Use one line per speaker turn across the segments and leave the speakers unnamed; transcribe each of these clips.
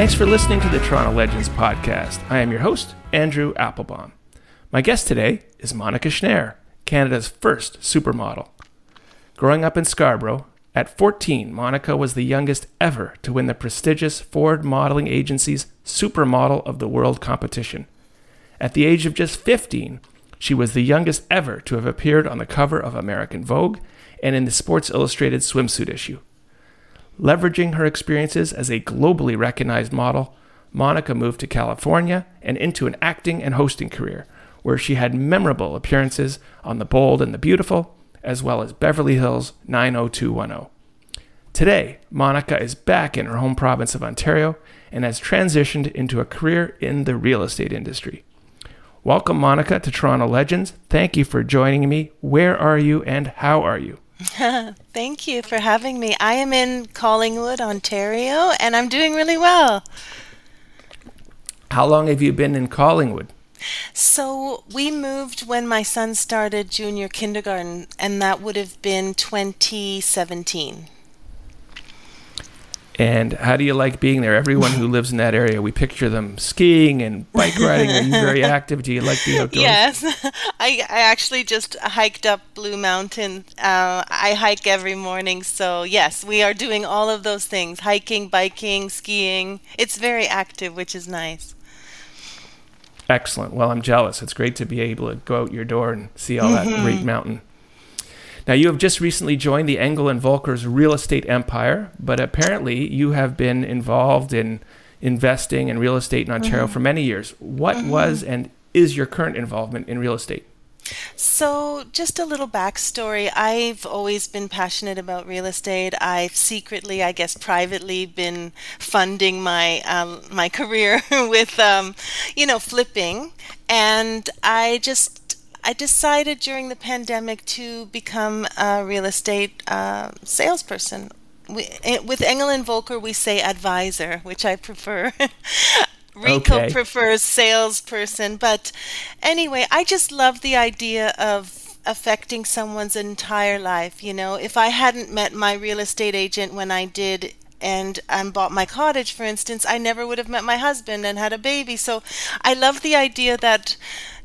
Thanks for listening to the Toronto Legends podcast. I am your host, Andrew Applebaum. My guest today is Monika Schnarre, Canada's first supermodel. Growing up in Scarborough, at 14, Monika was the youngest ever to win the prestigious Ford Modeling Agency's Supermodel of the World competition. At the age of just 15, she was the youngest ever to have appeared on the cover of American Vogue and in the Sports Illustrated swimsuit issue. Leveraging her experiences as a globally recognized model, Monika moved to California and into an acting and hosting career, where she had memorable appearances on The Bold and the Beautiful, as well as Beverly Hills 90210. Today, Monika is back in her home province of Ontario and has transitioned into a career in the real estate industry. Welcome, Monika, to Toronto Legends. Thank you for joining me. Where are you and how are you?
Thank you for having me. I am in Collingwood, Ontario, and I'm doing really well.
How long have you been in Collingwood?
So, we moved when my son started junior kindergarten, and that would have been 2017.
And how do you like being there? Everyone who lives in that area, we picture them skiing and bike riding. Are you very active? Do you like the outdoors?
Yes, I, I actually just hiked up Blue Mountain. Uh, I hike every morning, so yes, we are doing all of those things: hiking, biking, skiing. It's very active, which is nice.
Excellent. Well, I'm jealous. It's great to be able to go out your door and see all mm-hmm. that great mountain. Now, you have just recently joined the Engel and Volker's real estate empire, but apparently you have been involved in investing in real estate in Ontario mm-hmm. for many years. What mm-hmm. was and is your current involvement in real estate?
So, just a little backstory. I've always been passionate about real estate. I've secretly, I guess, privately, been funding my um, my career with, um, you know, flipping, and I just I decided during the pandemic to become a real estate uh, salesperson. We, eh, with Engel and Volker, we say advisor, which I prefer. RECO okay. prefers salesperson, but anyway, I just love the idea of affecting someone's entire life. You know, if I hadn't met my real estate agent when I did and um, bought my cottage, for instance, I never would have met my husband and had a baby. So I love the idea that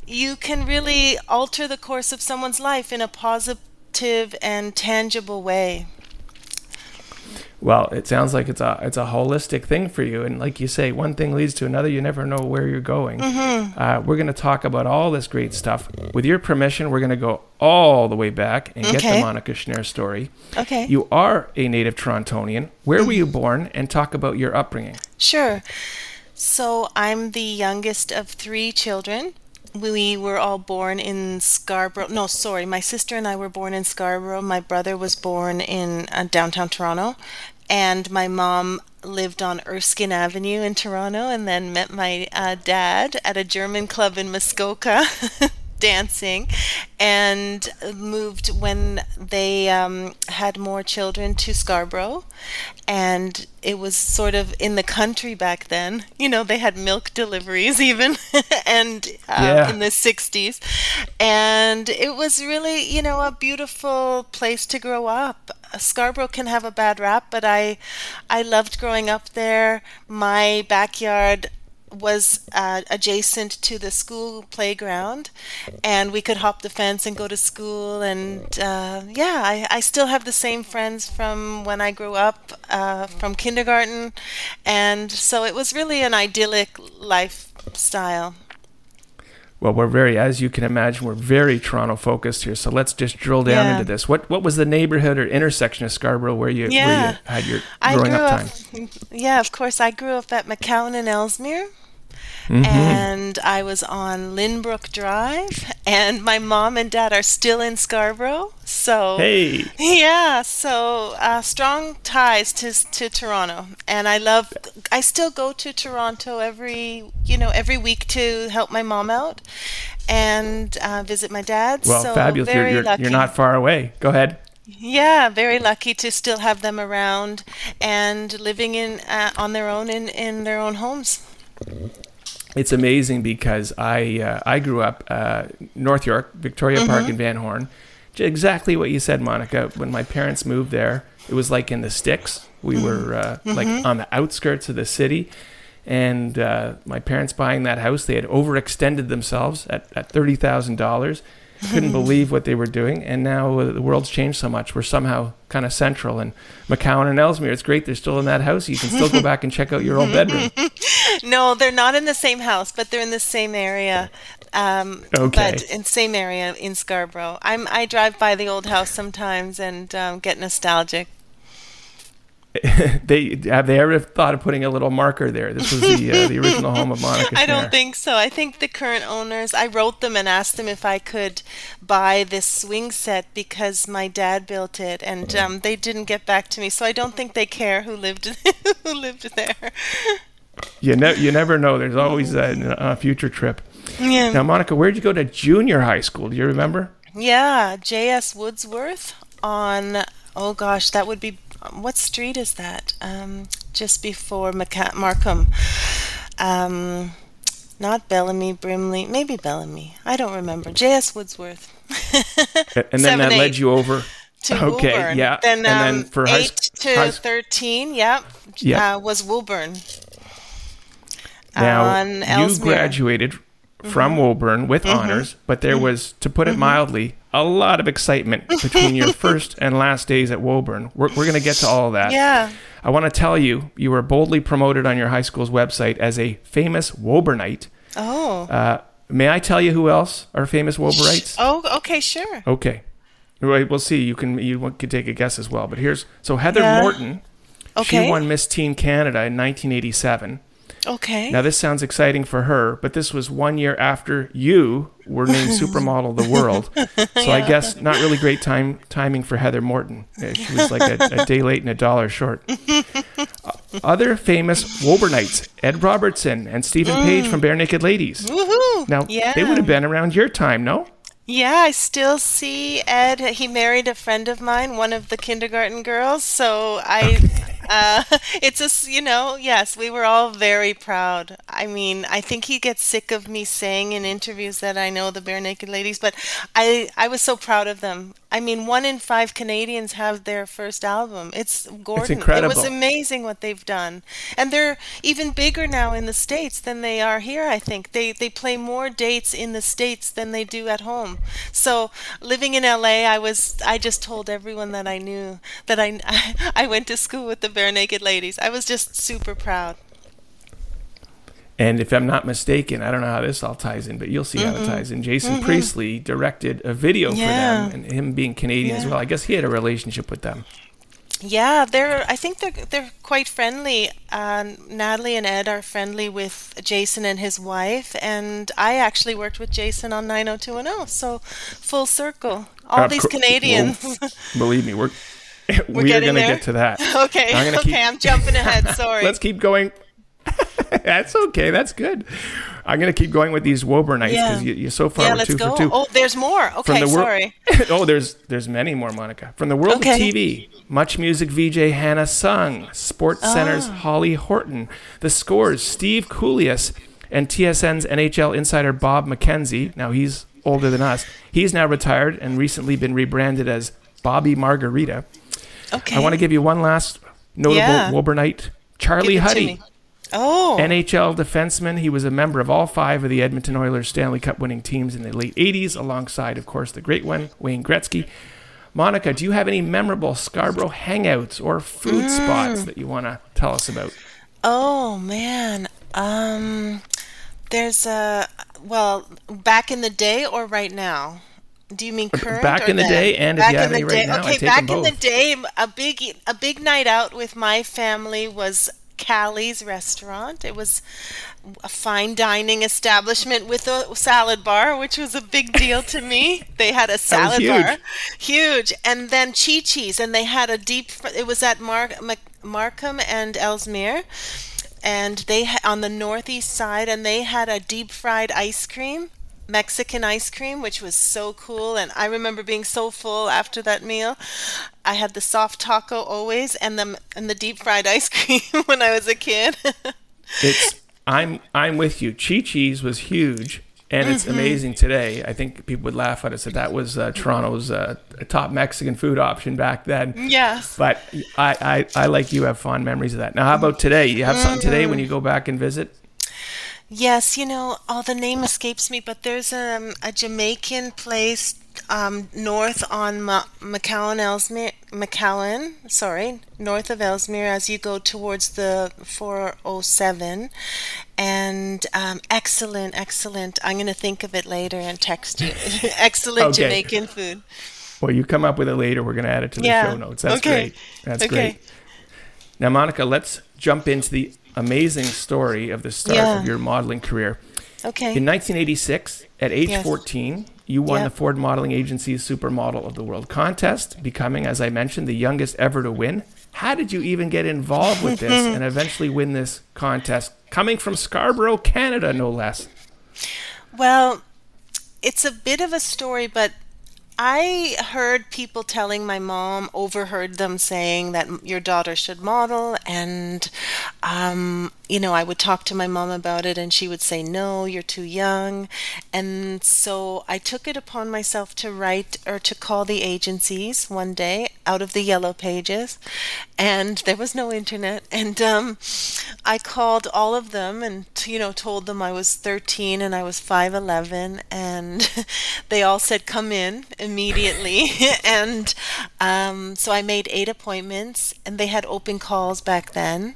you can really alter the course of someone's life in a positive and tangible way.
Well, it sounds like it's a it's a holistic thing for you, and like you say, one thing leads to another. You never know where you're going. Mm-hmm. Uh, we're going to talk about all this great stuff. With your permission, we're going to go all the way back and okay. get the Monika Schnarre story.
Okay.
You are a native Torontonian. Where were you born? And talk about your upbringing.
Sure. So I'm the youngest of three children we were all born in Scarborough. No, sorry, my sister and I were born in Scarborough. My brother was born in uh, downtown Toronto, and my mom lived on Erskine Avenue in Toronto, and then met my uh, dad at a German club in Muskoka. dancing and moved when they um, had more children to Scarborough. And it was sort of in the country back then. You know, they had milk deliveries even, and uh, yeah. in the 60s. And it was really, you know, a beautiful place to grow up. Scarborough can have a bad rap, but I, I loved growing up there. My backyard was uh, adjacent to the school playground, and we could hop the fence and go to school. And uh, yeah, I, I, still have the same friends from when I grew up, uh, from kindergarten, and so it was really an idyllic lifestyle.
Well, we're very, as you can imagine, we're very Toronto focused here. So let's just drill down yeah. into this. What what was the neighborhood or intersection of Scarborough where you, yeah. where you had your growing up time?
yeah, of course. I grew up at McCowan and Ellesmere and I was on Lynbrook Drive, and my mom and dad are still in Scarborough. So
Hey.
yeah, so uh, strong ties to to Toronto, and I love. I still go to Toronto every you know every week to help my mom out and uh, visit my dad.
Well,
so
fabulous. You're, you're, you're not far away. Go ahead.
Yeah, very lucky to still have them around and living in uh, on their own in, in their own homes.
It's amazing because I uh, I grew up uh, North York, Victoria
Mm-hmm.
Park and Van Horne. Exactly what you said, Monika. When my parents moved there, it was like in the sticks. We
Mm-hmm.
were uh, like on the outskirts of the city, and uh, my parents buying that house, they had overextended themselves at, at thirty thousand dollars. Couldn't believe what they were doing, and now uh, the world's changed so much. We're somehow kind of central, and McCowan and Ellesmere. It's great they're still in that house. You can still go back and check out your old bedroom.
No, they're not in the same house, but they're in the same area. Um,
Okay.
But in same area in Scarborough. I'm I drive by the old house sometimes and um, get nostalgic.
they have they ever thought of putting a little marker there? This was the uh, the original home of Monika.
I don't think so. I think the current owners, I wrote them and asked them if I could buy this swing set because my dad built it, and um, they didn't get back to me. So I don't think they care who lived who lived there.
you ne- you never know. There's always a, a future trip.
Yeah.
Now, Monika, where'd you go to junior high school? Do you remember?
Yeah, J.S. Woodsworth on, oh gosh, that would be, what street is that? Um, just before Maca- Markham. Um, not Bellamy, Brimley, maybe Bellamy. I don't remember. J.S. Woodsworth.
And then that
Seven,
led you over.
to
okay,
Woburn.
yeah.
Then,
and
um,
then for high,
8
s-
to
high
13, yep,
Yep.
Uh, was Woburn.
now
on
you
Ellesmere. Mm-hmm.
graduated from Woburn with honors, but there was, to put it
Mm-hmm.
mildly, a lot of excitement between your first and last days at Woburn. We're, we're going to get to all of that.
Yeah.
I want to tell you, you were boldly promoted on your high school's website as a famous Woburnite.
Oh.
Uh, may I tell you who else are famous Woburnites?
Oh, okay, sure.
Okay. We'll see. You can you can take a guess as well. But here's so Heather
Yeah.
Morton. She
Okay.
won Miss Teen Canada in 1987.
Okay.
Now this sounds exciting for her, but this was one year after you were named supermodel of the world. So I guess not really great time timing for Heather Morton. She was like a, a day late and a dollar short. Other famous Woburnites, Ed Robertson and Stephen Page from mm. Barenaked Ladies.
Woohoo.
Now
yeah.
they would have been around your time, no?
Yeah, I still see Ed. He married a friend of mine, one of the kindergarten girls. So I, uh, it's a, s- you know, yes, we were all very proud. I mean, I think he gets sick of me saying in interviews that I know the Barenaked Ladies, but I, I was so proud of them. I mean, one in five Canadians have their first album. It's Gordon. It
incredible.
was amazing what they've done, and they're even bigger now in the states than they are here. I think they they play more dates in the states than they do at home. So living in LA, I was I just told everyone that I knew that I I went to school with the Barenaked Ladies. I was just super proud.
And if I'm not mistaken, I don't know how this all ties in, but you'll see how it ties in. Jason Priestley directed a video
Yeah.
for them, and him being Canadian as well. I guess he had a relationship with them.
Yeah, they're. I think they're they're quite friendly. Uh, Natalie and Ed are friendly with Jason and his wife, and I actually worked with Jason on 90210. So, full circle. All
Of
these Canadians.
well, believe me, we're we're,
getting
going to get to that.
okay,
I'm
okay,
keep-
I'm jumping ahead. Sorry.
Let's keep going. That's okay. That's good. I'm going to keep going with these Woburnites because
Yeah.
you, you're so far
yeah, let's
two
go.
for two.
Oh, there's more. Okay,
wor-
sorry.
oh, there's there's many more, Monika. From the world
Okay.
of TV, Much Music VJ Hannah Sung, Sports
Ah.
Center's Holly Horton, The Scores Steve Kouleas, and TSN's NHL insider Bob McKenzie. Now he's older than us. He's now retired and recently been rebranded as Bobby Margarita.
Okay.
I want to give you one last notable
Yeah.
Woburnite, Charlie
Give it to
Huddy.
Oh.
NHL defenseman. He was a member of all five of the Edmonton Oilers Stanley Cup winning teams in the late 80s, alongside, of course, the great one, Wayne Gretzky. Monika, do you have any memorable Scarborough hangouts or food spots
Mm.
that you want to tell us about?
Oh man. Um there's a well, back in the day or right now? Do you mean uh, current
back in the
then?
day, and if you have
in
any
the
right
day.
now, I
okay,
take
back
them
in the day, a big a big night out with my family was Callie's restaurant. It was a fine dining establishment with a salad bar, which was a big deal to me. They had a salad
huge.
bar, huge, and then Chi Chi's, and they had a deep. It was at Mar- Mac- Markham and Ellesmere, and they on the northeast side, and they had a deep fried ice cream. Mexican ice cream, which was so cool. And I remember being so full after that meal. I had the soft taco always and the and the deep fried ice cream when I was a kid.
It's I'm I'm with you. Chi Chi's was huge, and
Mm-hmm.
it's amazing today. I think people would laugh at us that that was uh, Toronto's uh, top Mexican food option back then.
yes.
But I, I I like you have fond memories of that. Now, how about today? You have something today when you go back and visit?
Yes, you know, oh, the name escapes me, but there's um, a Jamaican place um, north on Ma- McCowan, Ellesmere, McCowan, sorry, north of Ellesmere as you go towards the 407. And um, excellent, excellent. I'm going to think of it later and text you. excellent
Okay.
Jamaican food.
Well, you come up with it later. We're going to add it to the
Yeah.
show notes. That's
Okay.
great. That's
Okay.
great. Now, Monika, let's jump into the amazing story of the start
Yeah.
of your modeling career.
Okay.
In 1986, at age
Yes.
14, you won
Yeah.
the Ford Modeling Agency's Supermodel of the World contest, becoming, as I mentioned, the youngest ever to win. How did you even get involved with this and eventually win this contest? Coming from Scarborough, Canada, no less.
Well, it's a bit of a story, but I heard people telling my mom, overheard them saying that your daughter should model, and um, you know, I would talk to my mom about it, and she would say, "No, you're too young." And so I took it upon myself to write or to call the agencies one day out of the yellow pages, and there was no internet, and um, I called all of them, and you know, told them I was 13 and I was 5'11, and they all said, "Come in." immediately. and um, so I made eight appointments, and they had open calls back then.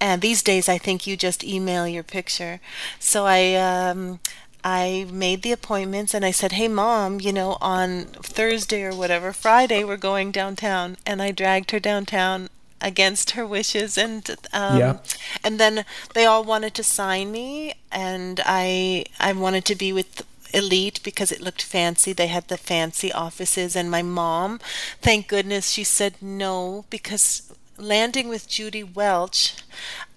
And these days, I think you just email your picture. So I. Um, I made the appointments and I said, "Hey, mom, you know, on Thursday or whatever, Friday, we're going downtown." And I dragged her downtown against her wishes, and um,
Yeah.
and then they all wanted to sign me, and I I wanted to be with elite because it looked fancy. They had the fancy offices, and my mom, thank goodness, she said no because landing with Judy Welch,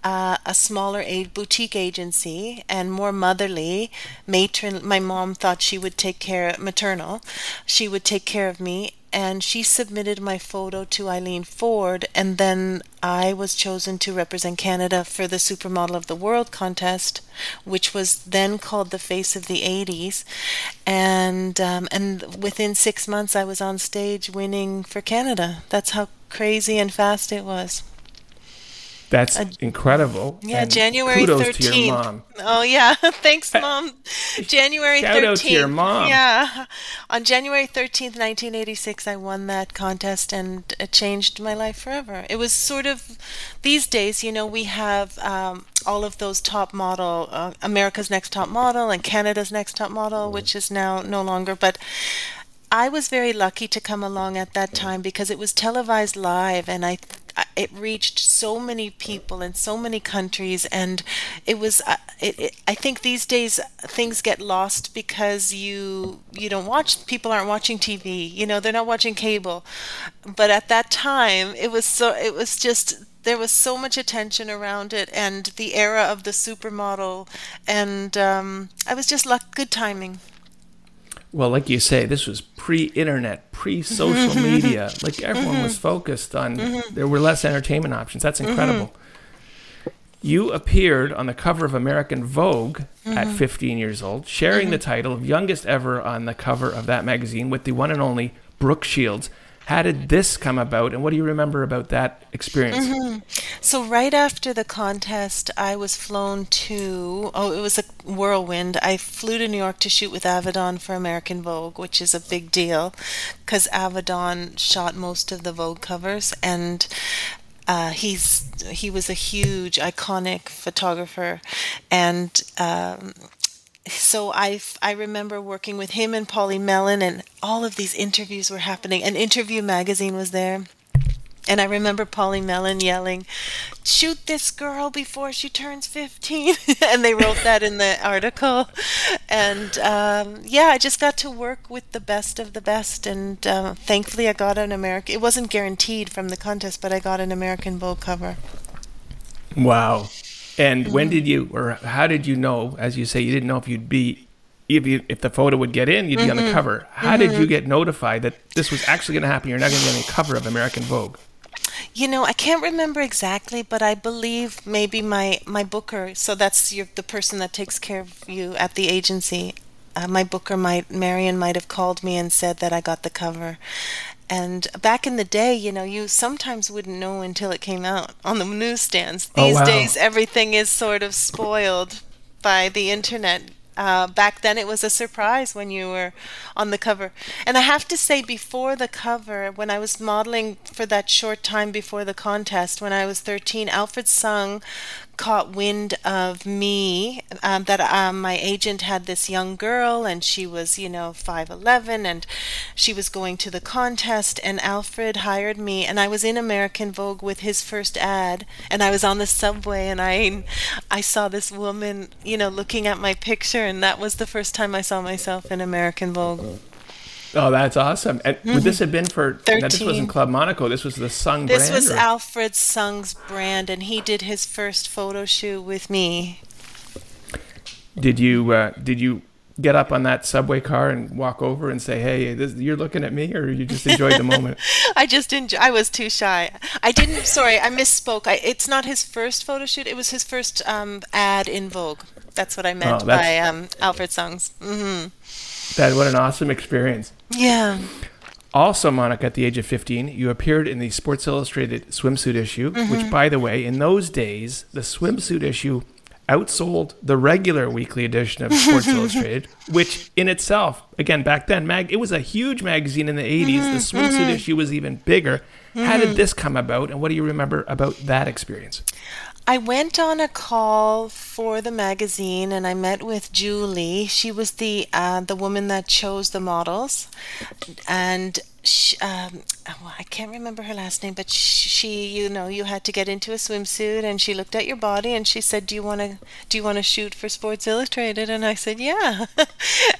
uh, a smaller a- boutique agency and more motherly matron. My mom thought she would take care maternal. She would take care of me. And she submitted my photo to Eileen Ford, and then I was chosen to represent Canada for the Supermodel of the World contest, which was then called the Face of the 80s. And um, and within six months, I was on stage winning for Canada. That's how crazy and fast it was.
That's incredible.
Yeah,
And
January
kudos
13th.
to your mom.
Oh yeah, thanks mom. January
Shout
13th.
out to your mom.
Yeah. On January 13th, 1986, I won that contest and it changed my life forever. It was sort of these days, you know, we have um, all of those top model uh, America's Next Top Model and Canada's Next Top Model, which is now no longer, but I was very lucky to come along at that time because it was televised live and I it reached so many people in so many countries and it was uh, it, it, I think these days things get lost because you you don't watch people aren't watching TV you know they're not watching cable. But at that time it was so it was just there was so much attention around it and the era of the supermodel and um, I was just luck good timing
Well, like you say, this was pre-internet, pre-social
Mm-hmm.
media. Like everyone was focused on. There were less entertainment options. That's
Mm-hmm.
incredible. You appeared on the cover of American Vogue
Mm-hmm.
at 15 years old, sharing the title of youngest ever on the cover of that magazine with the one and only Brooke Shields. How did this come about, and what do you remember about that experience?
Mm-hmm. So right after the contest, I was flown to oh, it was a whirlwind. I flew to New York to shoot with Avedon for American Vogue, which is a big deal because Avedon shot most of the Vogue covers, and uh, he's he was a huge iconic photographer, and. Um, so I, I remember working with him and Polly Mellen, and all of these interviews were happening. An interview magazine was there, And I remember Polly Mellen yelling, shoot this girl before she turns 15. and they wrote that in the article. And um, yeah, I just got to work with the best of the best. And uh, thankfully, I got an American, it wasn't guaranteed from the contest, but I got an American Vogue cover.
Wow. And when mm-hmm. did you, or how did you know, as you say, you didn't know if you'd be if you if the photo would get in, you'd be on the mm-hmm. cover. How did you mm-hmm. get notified that this was actually going to happen? You're not going to be on the cover of American Vogue.
You know, I can't remember exactly, but I believe maybe my my booker. So that's your the person that takes care of you at the agency. Uh, my booker might Marion might have called me and said that I got the cover. And back in the day, you know, you sometimes wouldn't know until it came out on the newsstands.
Oh,
These
wow.
days, everything is sort of spoiled by the internet. Uh, back then, it was a surprise when you were on the cover. And I have to say, before the cover, when I was modeling for that short time before the contest, when I was 13, Alfred Sung caught wind of me um, that um, my agent had this young girl and she was you know 5'11 and she was going to the contest and alfred hired me and i was in american vogue with his first ad and i was on the subway and i i saw this woman you know looking at my picture and that was the first time i saw myself in american vogue
Oh, that's awesome. And would this have been for, now this wasn't Club Monaco, this was the Sung brand.
this
brand?
was
or-
alfred sung's brand and he did his first photo shoot with me
Did you, uh, did you get up on that subway car and walk over and say, hey, this, you're looking at me, or you just enjoyed the moment?
I just enjoy. I was too shy. I didn't. Sorry, I misspoke. I, it's not his first photo shoot. It was his first um, ad in Vogue. That's what I meant
Oh,
by um, Alfred Sung's. hmm
That, what an awesome experience.
Yeah.
Also, Monika, at the age of 15, you appeared in the Sports Illustrated swimsuit issue,
Mm-hmm.
which, by the way, in those days, the swimsuit issue outsold the regular weekly edition of Sports Illustrated, which in itself, again, back then, mag- it was a huge magazine in the 80s.
Mm-hmm,
The swimsuit issue was even bigger. How did this come about, and what do you remember about that experience?
I went on a call for the magazine and I met with Julie. She was the uh, the woman that chose the models, and she, um, oh, I can't remember her last name, but she, you know, you had to get into a swimsuit, and she looked at your body and she said, "Do you want to do you want to shoot for Sports Illustrated?" And I said, "Yeah."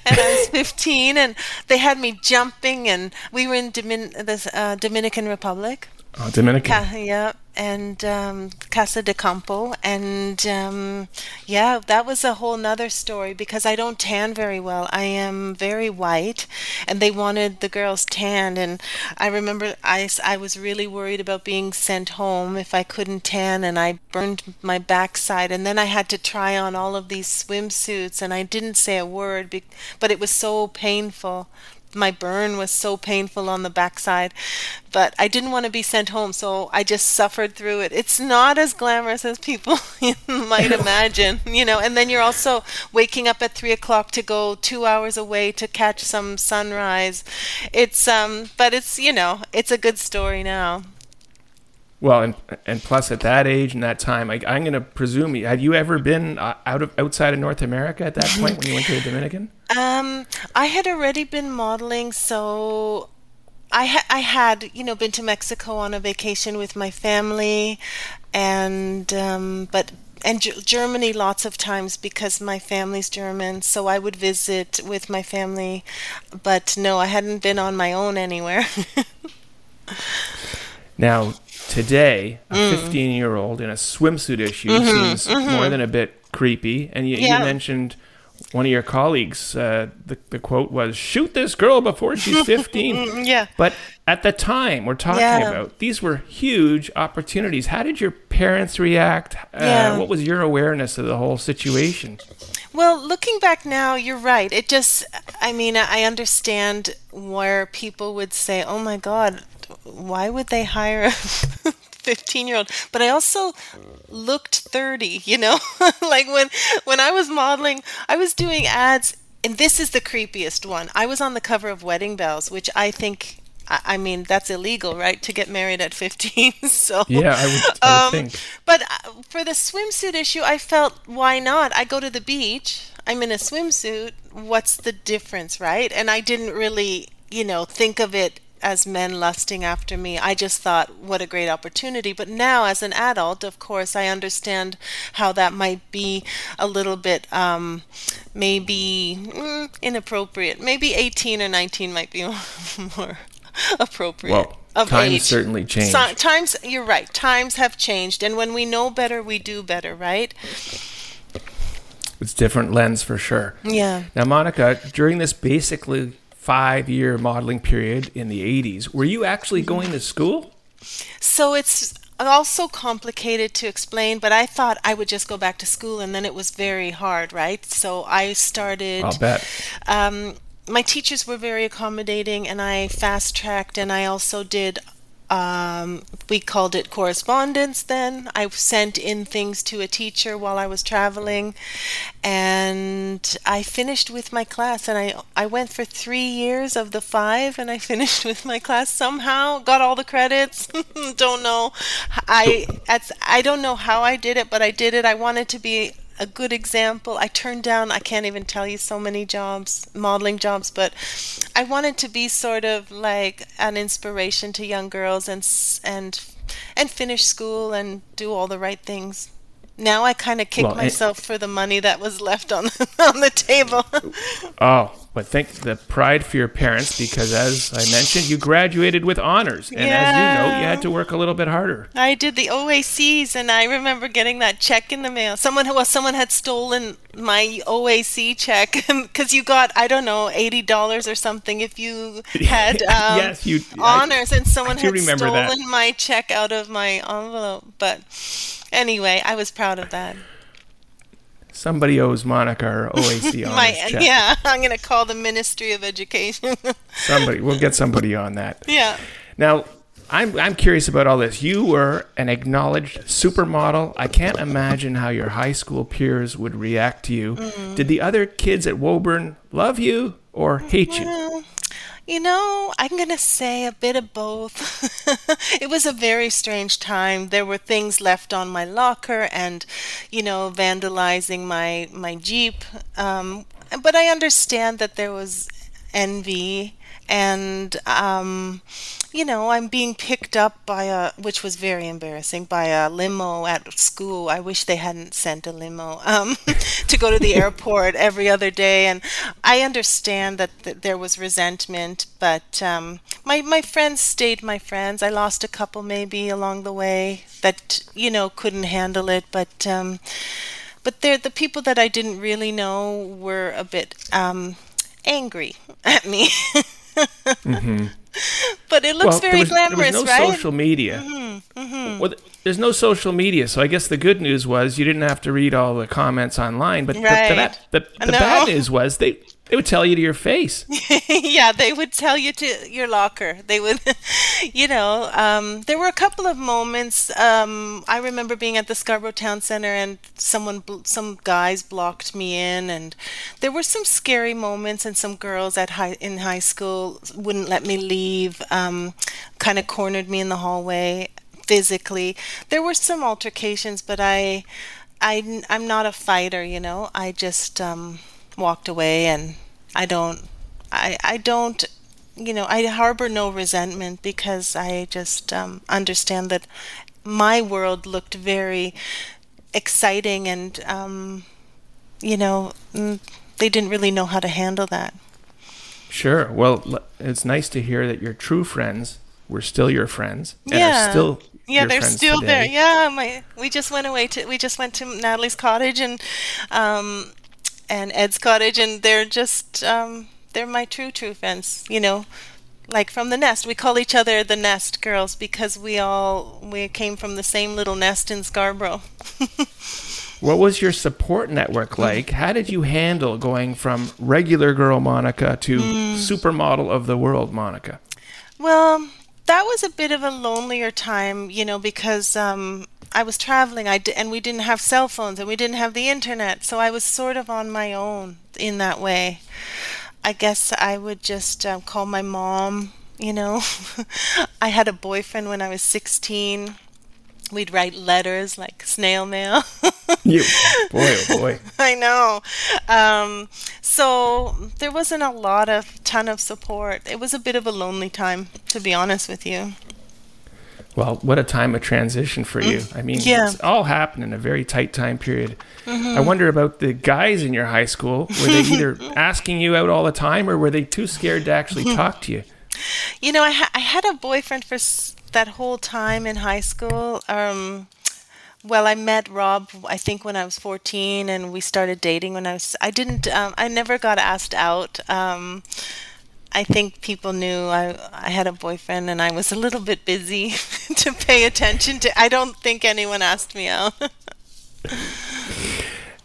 and I was 15, and they had me jumping, and we were in Domin- the uh, Dominican Republic.
Oh, Dominican.
Ca- yeah, and um, Casa de Campo, and um, yeah, that was a whole nother story because I don't tan very well. I am very white, and they wanted the girls tanned, and I remember I, I was really worried about being sent home if I couldn't tan, and I burned my backside, and then I had to try on all of these swimsuits, and I didn't say a word, but it was so painful my burn was so painful on the backside but i didn't want to be sent home so i just suffered through it. It's not as glamorous as people might imagine you know and then you're also waking up at three o'clock to go two hours away to catch some sunrise. It's um but it's you know it's a good story now
Well, and and plus at that age and that time, I, I'm going to presume, had you ever been uh, out of outside of North America at that point when you went to the Dominican?
Um, I had already been modeling, so I ha- I had you know been to Mexico on a vacation with my family, and um, but and G- Germany lots of times because my family's German, so I would visit with my family, but no, I hadn't been on my own anywhere.
Now, today, a
Mm.
15 year old in a swimsuit issue seems more than a bit creepy. And you, you
Mm-hmm,
mentioned one of your colleagues, uh, the, the quote was, shoot this girl before she's 15.
yeah.
But at the time we're talking
Yeah.
about, these were huge opportunities. How did your parents react? Uh,
Yeah.
What was your awareness of the whole situation?
Well, looking back now, you're right. It just, I mean, I understand where people would say, oh my God, why would they hire a 15 year old? But I also looked 30, you know? like when, when I was modeling, I was doing ads, and this is the creepiest one. I was on the cover of Wedding Bells, which I think. I mean, that's illegal, right? To get married at 15. so,
Yeah, I would, I would
um,
think.
but uh, for the swimsuit issue, I felt why not? I go to the beach. I'm in a swimsuit. What's the difference, right? And I didn't really, you know, think of it as men lusting after me. I just thought, what a great opportunity. But now, as an adult, of course, I understand how that might be a little bit um, maybe mm, inappropriate. Maybe 18 or 19 might be more appropriate.
Well,
of
times
age.
certainly changed.
So, times, you're right. Times have changed, and when we know better, we do better, right?
It's different lens for sure.
Yeah.
Now, Monika, during this basically five-year modeling period in the '80s, were you actually going to school?
So it's also complicated to explain, but I thought I would just go back to school, and then it was very hard, right? So I started.
I'll bet.
Um, my teachers were very accommodating, and I fast tracked, and I also did. Um, we called it correspondence then. I sent in things to a teacher while I was traveling, and I finished with my class. And I I went for three years of the five, and I finished with my class somehow. Got all the credits. don't know. I I don't know how I did it, but I did it. I wanted to be a good example. I turned down, I can't even tell you so many jobs, modeling jobs, but I wanted to be sort of like an inspiration to young girls and and and finish school and do all the right things. Now I kind of kick
Well,
myself for the money that was left on the, on the table.
Oh, but thank the pride for your parents because, as I mentioned, you graduated with honors, and as you know, you had to work a little bit harder.
I did the OACs, and I remember getting that check in the mail. Someone well, someone had stolen my OAC check because you got I don't know eighty dollars or something if you had um,
Yes, you- I-
honors, and someone had stolen
that.
my check out of my envelope. But anyway, I was proud of that.
Somebody owes Monika her OAC
My
check.
yeah, I'm gonna call the Ministry of Education.
Somebody, we'll get somebody on that.
yeah.
Now, I'm I'm curious about all this. You were an acknowledged supermodel. I can't imagine how your high school peers would react to you.
Mm.
Did the other kids at Woburn love you or hate you?
Well, you know, I'm going to say a bit of both. it was a very strange time. There were things left on my locker and, you know, vandalizing my, my Jeep. Um, but I understand that there was envy and um, you know i'm being picked up by a which was very embarrassing by a limo at school. I wish they hadn't sent a limo um, to go to the airport every other day. And i understand that th- there was resentment but um, my, my friends stayed my friends. I lost a couple maybe along the way that you know couldn't handle it. But um, but they're the people that i didn't really know were a bit um, angry at me but it looks very
there was,
glamorous,
there was no
right? Mm-hmm,
social media. Well, there's no social media, so I guess the good news was you didn't have to read all the comments online. But the- the,
Right.
the, the bad news was they they would tell you to your face.
yeah, they would tell you to your locker. They would, you know, um, there were a couple of moments. Um, I remember being at the Scarborough Town Center and someone, some guys blocked me in, and there were some scary moments. And some girls at high in high school wouldn't let me leave. Um, kind of cornered me in the hallway physically. There were some altercations, but I, I, I'm not a fighter. You know, I just. Um, walked away and I don't I I don't you know I harbor no resentment because I just um, understand that my world looked very exciting and um, you know mm, they didn't really know how to handle that.
Sure. Well, it's nice to hear that your true friends were still your friends and
Yeah.
are still
Yeah, they're still there. Yeah, my we just went away to we just went to Natalie's cottage and um and Ed's cottage and they're just um they're my true true friends, you know. Like from the nest. We call each other the nest girls because we all we came from the same little nest in Scarborough.
What was your support network like? How did you handle going from regular girl Monika to
Hmm.
supermodel of the world Monika?
Well, that was a bit of a lonelier time, you know, because um, I was traveling, I d- and we didn't have cell phones and we didn't have the internet, so I was sort of on my own in that way. I guess I would just um, call my mom, you know. I had a boyfriend when I was 16. we'd write letters like snail mail.
you boy, oh boy.
I know. Um, so there wasn't a lot of ton of support. It was a bit of a lonely time, to be honest with you.
Well, what a time of transition for you. I mean,
Yeah.
it's all happened in a very tight time period. I wonder about the guys in your high school. Were they either asking you out all the time or were they too scared to actually talk to you?
You know, I, ha- I had a boyfriend for s- that whole time in high school. Um, well, I met Rob, I think, when I was 14, and we started dating when I was. I didn't. Um, I never got asked out. Um, I think people knew I I had a boyfriend, and I was a little bit busy to pay attention to. I don't think anyone asked me out.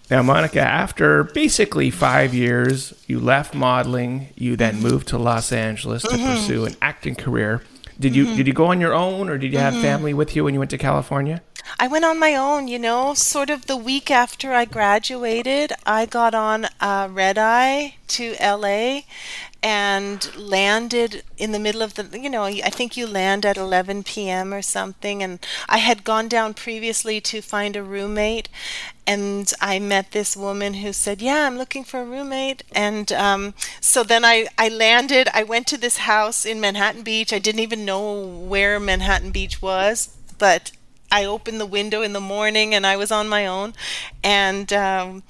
Now, Monika, after basically five years, you left modeling. You then mm-hmm. moved to Los Angeles to mm-hmm. pursue an acting career. Did you mm-hmm. did you go on your own, or did you have family with you when you went to California?
I went on my own, you know, sort of the week after I graduated, I got on a red eye to LA and landed in the middle of the, you know, I think you land at 11 p.m. or something. And I had gone down previously to find a roommate. And I met this woman who said, Yeah, I'm looking for a roommate. And um, so then I, I landed, I went to this house in Manhattan Beach. I didn't even know where Manhattan Beach was, but I opened the window in the morning and I was on my own and um,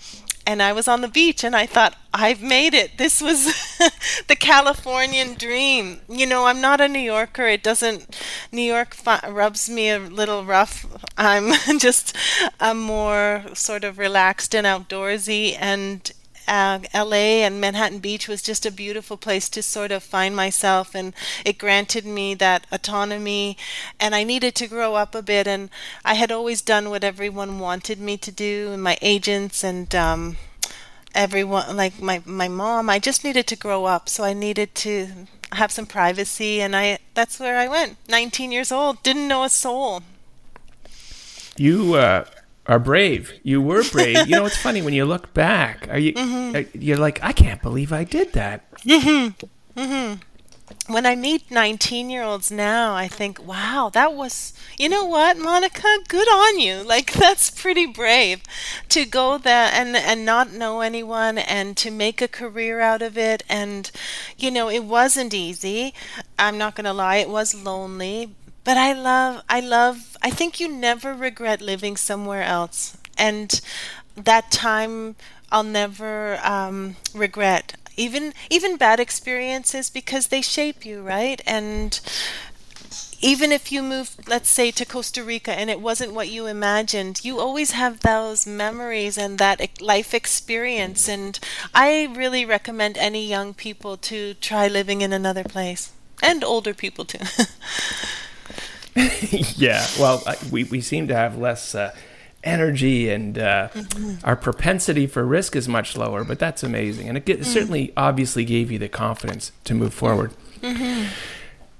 and I was on the beach and I thought I've made it. This was the Californian dream. You know, I'm not a New Yorker. It doesn't New York rubs me a little rough. I'm just I'm more sort of relaxed and outdoorsy and uh, LA and Manhattan Beach was just a beautiful place to sort of find myself, and it granted me that autonomy. And I needed to grow up a bit, and I had always done what everyone wanted me to do, and my agents and um, everyone, like my my mom. I just needed to grow up, so I needed to have some privacy, and I that's where I went. 19 years old, didn't know a soul.
You uh, are brave. You were brave. you know, it's funny when you look back. Are you?
Mm-hmm.
You're like, I can't believe I did that.
when I meet 19 year olds now, I think, wow, that was, you know what, Monika, good on you. Like, that's pretty brave to go there and, and not know anyone and to make a career out of it. And, you know, it wasn't easy. I'm not going to lie, it was lonely. But I love, I love, I think you never regret living somewhere else. And that time I'll never um, regret even even bad experiences because they shape you right? And even if you move let's say to Costa Rica and it wasn't what you imagined you always have those memories and that life experience. And I really recommend any young people to try living in another place and older people too
yeah. Well, I, we we seem to have less uh, energy, and uh, mm-hmm. our propensity for risk is much lower. But that's amazing, and it get, mm. certainly, obviously, gave you the confidence to move forward. Mm-hmm.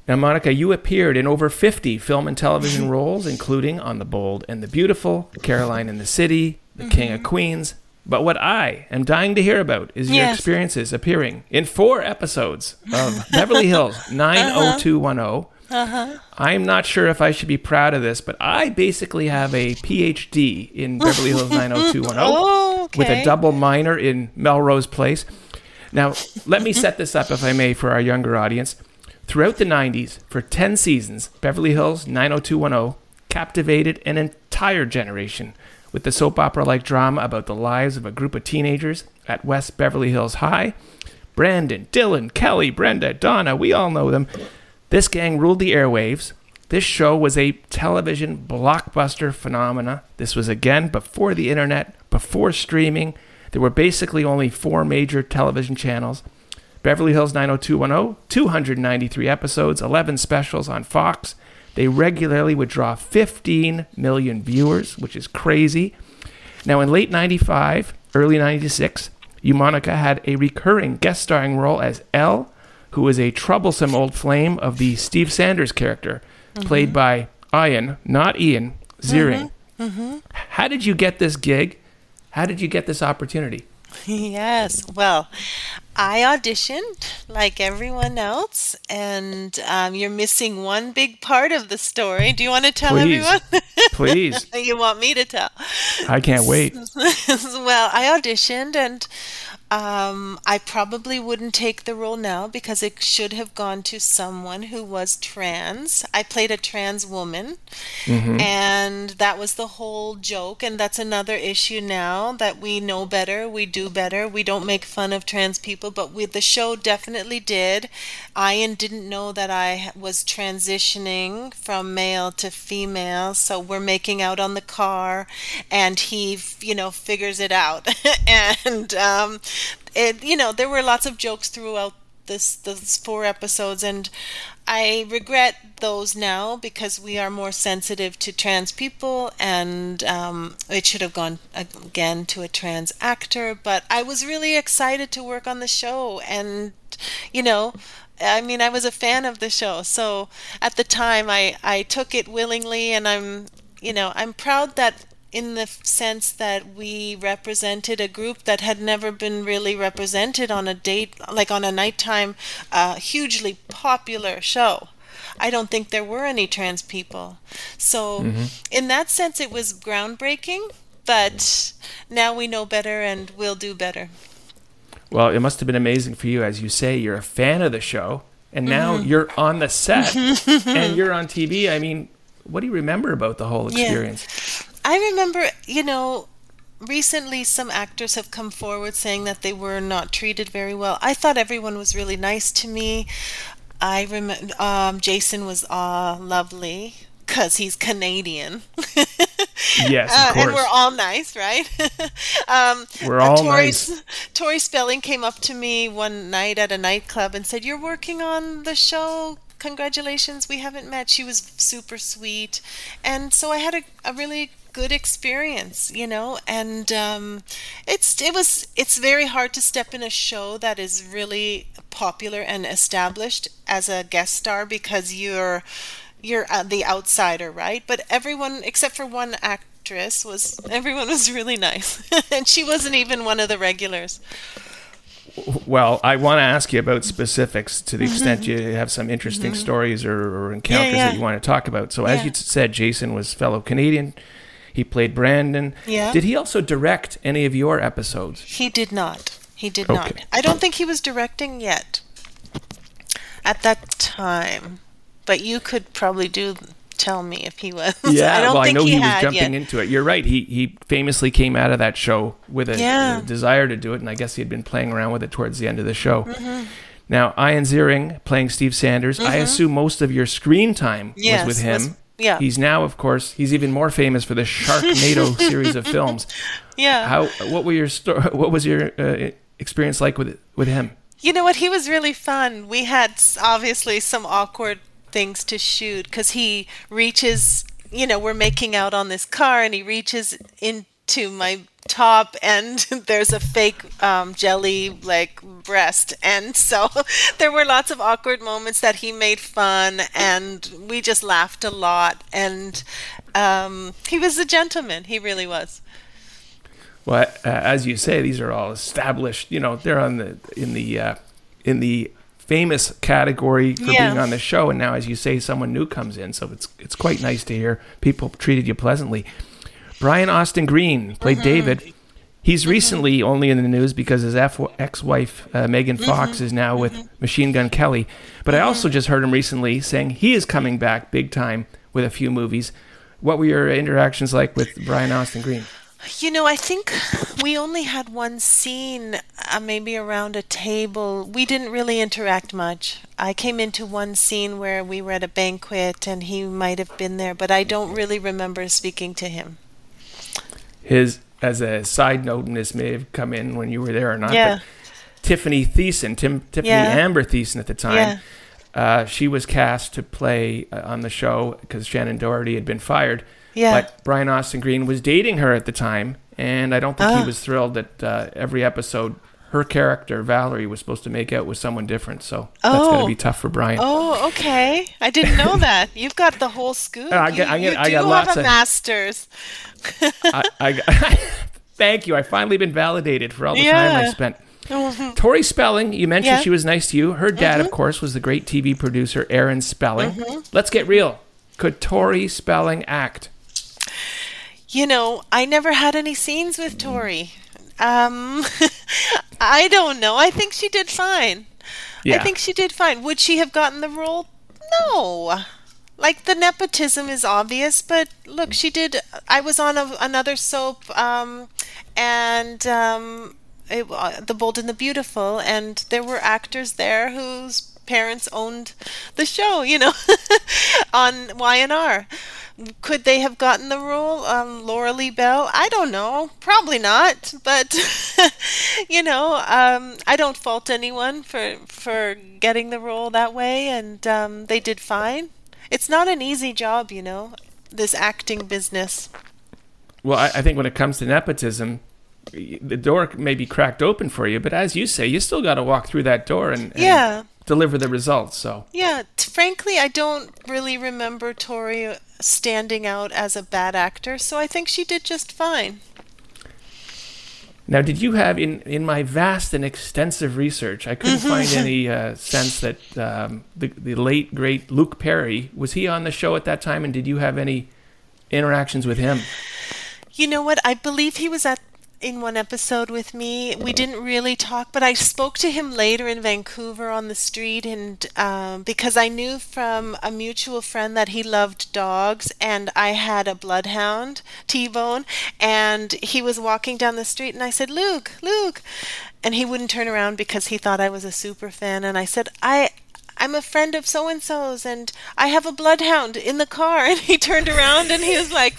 Now, Monika, you appeared in over 50 film and television mm-hmm. roles, including On the Bold and the Beautiful, Caroline in the City, The King of Queens. But what I am dying to hear about is your
Yes.
experiences appearing in four episodes of Beverly Hills uh-huh. 90210. Uh-huh. I'm not sure if I should be proud of this, but I basically have a PhD in Beverly Hills 90210
Oh,
with a double minor in Melrose Place. Now, let me set this up, if I may, for our younger audience. Throughout the 90s, for 10 seasons, Beverly Hills 90210 captivated an entire generation with the soap opera like drama about the lives of a group of teenagers at West Beverly Hills High. Brandon, Dylan, Kelly, Brenda, Donna, we all know them. This gang ruled the airwaves. This show was a television blockbuster phenomena. This was again before the internet, before streaming. There were basically only four major television channels. Beverly Hills 90210, 293 episodes, 11 specials on Fox. They regularly would draw 15 million viewers, which is crazy. Now, in late 95, early 96, Monika had a recurring guest starring role as Elle, who was a troublesome old flame of the Steve Sanders character, played mm-hmm. by Ian, not Ian, Ziering. Mm-hmm. Mm-hmm. How did you get this gig? How did you get this opportunity?
Yes. Well, I auditioned like everyone else, and um, you're missing one big part of the story. Do you want to tell
Please.
everyone?
Please.
you want me to tell?
I can't wait.
well, I auditioned and um, I probably wouldn't take the role now because it should have gone to someone who was trans. I played a trans woman, and that was the whole joke. And that's another issue now that we know better, we do better. We don't make fun of trans people, but we, the show definitely did. Ian didn't know that I was transitioning from male to female, so we're making out on the car, and he, you know, figures it out. and um, it, you know, there were lots of jokes throughout this those four episodes, and I regret those now because we are more sensitive to trans people, and um, it should have gone again to a trans actor. But I was really excited to work on the show, and you know. I mean, I was a fan of the show, so at the time, I I took it willingly, and I'm, you know, I'm proud that in the sense that we represented a group that had never been really represented on a date, like on a nighttime, uh, hugely popular show. I don't think there were any trans people. So, in that sense, it was groundbreaking, but now we know better and we'll do better.
Well, it must have been amazing for you, as you say, you're a fan of the show, and now
Mm-hmm.
you're on the set and you're on TV. I mean, what do you remember about the whole
Yeah. I remember, you know, recently some actors have come forward saying that they were not treated very well. I thought everyone was really nice to me. I remember um, Jason was uh, lovely because he's Canadian.
Yes,
Uh, and we're all nice, right? um,
We're
uh,
all
Tori,
nice.
Tori Spelling came up to me one night at a nightclub and said, "You're working on the show. Congratulations, we haven't met." She was super sweet, and so I had a, a really good experience, you know. And um, it's it was it's very hard to step in a show that is really popular and established as a guest star because you're you're the outsider, right? But everyone except for one actress was everyone was really nice, and she wasn't even one of the regulars.
Well, I want to ask you about specifics to the extent you have some interesting stories or, or encounters
Mm-hmm. yeah.
that you want to talk about. So, as
Yeah.
you said, Jason was fellow Canadian. He played Brandon.
Yeah.
Did he also direct any of your episodes?
He did not. He did
Okay.
not. I don't think he was directing yet at that time. But you could probably do tell me if he was.
Yeah,
I don't
well, I know
he,
he, was jumping
yet.
into it. You're right. He he famously came out of that show with a,
Yeah.
a desire to do it, and I guess he had been playing around with it towards the end of the show.
Mm-hmm.
Now, Ian Ziering playing Steve Sanders. I assume most of your screen time
Yes,
was with him.
Yeah.
He's now, of course, he's even more famous for the Sharknado series of films.
yeah.
How? What were your sto- What was your uh, experience like with with him?
You know what? He was really fun. We had obviously some awkward things to shoot because he reaches, you know, we're making out on this car and he reaches into my top and there's a fake um, jelly like breast. And so there were lots of awkward moments that he made fun and we just laughed a lot. And um, he was a gentleman. He really was.
Well, uh, as you say, these are all established. You know, they're on the in the uh, in the famous category for
Yeah.
being on the show. And now, as you say, someone new comes in, so it's it's quite nice to hear people treated you pleasantly. Brian Austin Green played mm-hmm. David. He's mm-hmm. recently only in the news because his F- ex-wife uh, Megan mm-hmm. Fox is now with Machine Gun Kelly. But I also just heard him recently saying he is coming back big time with a few movies. What were your interactions like with Brian Austin Green?
You know, I think we only had one scene, uh, maybe around a table. We didn't really interact much. I came into one scene where we were at a banquet and he might have been there, but I don't really remember speaking to him.
His as a side note, and this may have come in when you were there or not.
Yeah.
But Tiffany Thiessen, Tim, Tiffany
Yeah.
Amber Thiessen at the time,
Yeah.
uh, she was cast to play uh, on the show because Shannen Doherty had been fired.
Yeah.
But Brian Austin Green was dating her at the time, and I don't think
Ah.
he was thrilled that uh, every episode her character Valerie was supposed to make out with someone different. So that's got to
Oh.
be tough for Brian.
Oh, okay. I didn't know that. You've got the whole scoop.
I got-
you
I got-
you
I
do
got
have a
of-
master's.
I, I, Thank you. I finally been validated for all the time I
Yeah.
spent. Tori Spelling, you mentioned
Yeah. Mm-hmm.
she was nice to you. Her dad, of course, was the great TV producer Aaron Spelling. Let's get real. Could Tori Spelling act?
You know, I never had any scenes with Tori. Um, I don't know. I think she did fine.
Yeah.
I think she did fine. Would she have gotten the role? No. Like the nepotism is obvious, but look, she did. I was on a, another soap, um, and um, it, uh, The Bold and the Beautiful, and there were actors there whose parents owned the show. You know, on YNR. Could they have gotten the role? Um, Lauralee Bell? I don't know. Probably not. But you know, um, I don't fault anyone for for getting the role that way, and um, they did fine. It's not an easy job, you know, this acting business.
Well, I, I think when it comes to nepotism, the door may be cracked open for you, but as you say, you still got to walk through that door and, and
Yeah.
Deliver the results. So,
Yeah, t- frankly, I don't really remember Tori standing out as a bad actor, so I think she did just fine.
now, did you have in in my vast and extensive research, I couldn't find any uh, sense that um, the the late great Luke Perry was he on the show at that time, and did you have any interactions with him?
You know what? I believe he was at in one episode with me. We didn't really talk, but I spoke to him later in Vancouver on the street, and um, because I knew from a mutual friend that he loved dogs, and I had a bloodhound, T-Bone, and he was walking down the street, and I said, "Luke, Luke," and he wouldn't turn around because he thought I was a super fan, and I said, "I." I'm a friend of so and so's and I have a bloodhound in the car. And he turned around and he was like,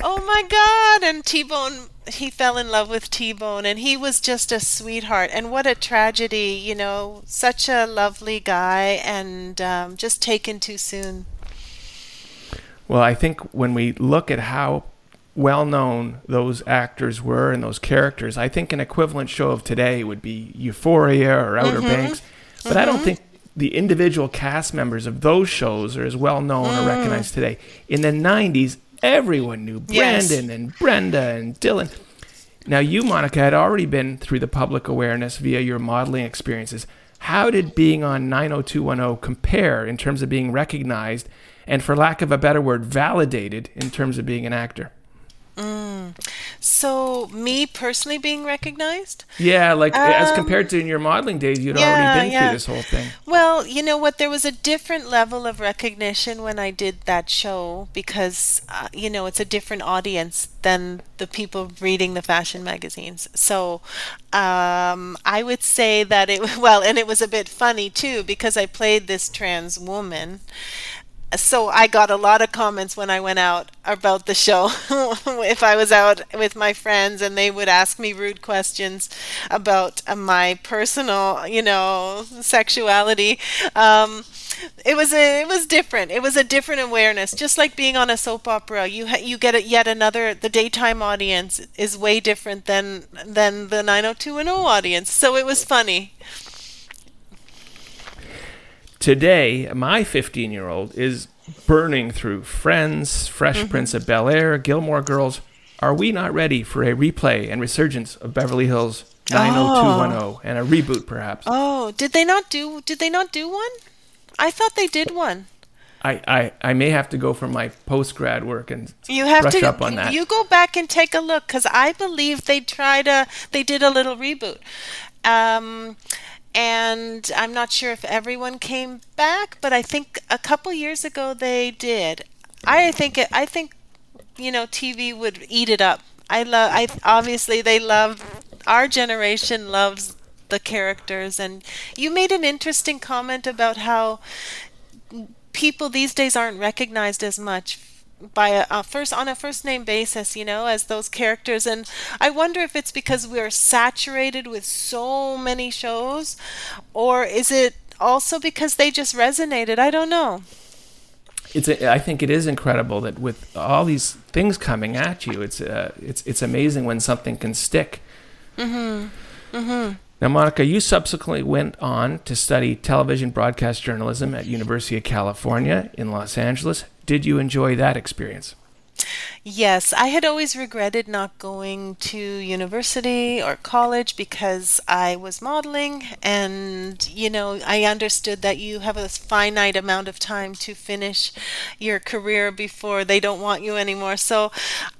Oh my God. And T Bone, he fell in love with T Bone and he was just a sweetheart. And what a tragedy, you know, such a lovely guy and um, just taken too soon.
Well, I think when we look at how well known those actors were and those characters, I think an equivalent show of today would be Euphoria or Outer mm-hmm. Banks. But I don't mm-hmm. think the individual cast members of those shows are as well known or mm. recognized today. In the 90s, everyone knew
Yes.
Brandon and Brenda and Dylan. Now, you, Monika, had already been through the public awareness via your modeling experiences. How did being on 90210 compare in terms of being recognized and, for lack of a better word, validated in terms of being an actor?
So, me personally being recognized?
Yeah, like as
Um,
compared to in your modeling days, you'd
yeah,
already been
yeah.
through this whole thing.
Well, you know what? There was a different level of recognition when I did that show because, uh, you know, it's a different audience than the people reading the fashion magazines. So um, I would say that it, well, and it was a bit funny too because I played this trans woman. So I got a lot of comments when I went out about the show. if I was out with my friends and they would ask me rude questions about my personal, you know, sexuality, um, it was a it was different. It was a different awareness. Just like being on a soap opera, you ha- you get a, yet another. The daytime audience is way different than than the 90210 audience. So it was funny.
Today, my 15 year old is burning through Friends, Fresh
Mm-hmm.
Prince of Bel Air, Gilmore Girls. Are we not ready for a replay and resurgence of Beverly Hills 90210 and a reboot, perhaps?
Oh, did they not do? Did they not do one? I thought they did one.
I, I, I may have to go for my post grad work and
You have
brush
to
up on that.
you go back and take a look because I believe they tried a they did a little reboot, um, and I'm not sure if everyone came back, but I think a couple years ago they did. I think it, I think you know TV would eat it up. I love I obviously they love our generation loves the characters and you made an interesting comment about how people these days aren't recognized as much by a, a first on a first name basis you know as those characters and i wonder if it's because we're saturated with so many shows or is it also because they just resonated i don't know
it's a, I think it is incredible that with all these things coming at you, it's uh, it's it's amazing when something can stick. Mm-hmm. Mm-hmm. Now, Monika, you subsequently went on to study television broadcast journalism at University of California in Los Angeles. Did you enjoy that experience?
Yes, I had always regretted not going to university or college because I was modeling, and you know, I understood that you have a finite amount of time to finish your career before they don't want you anymore. So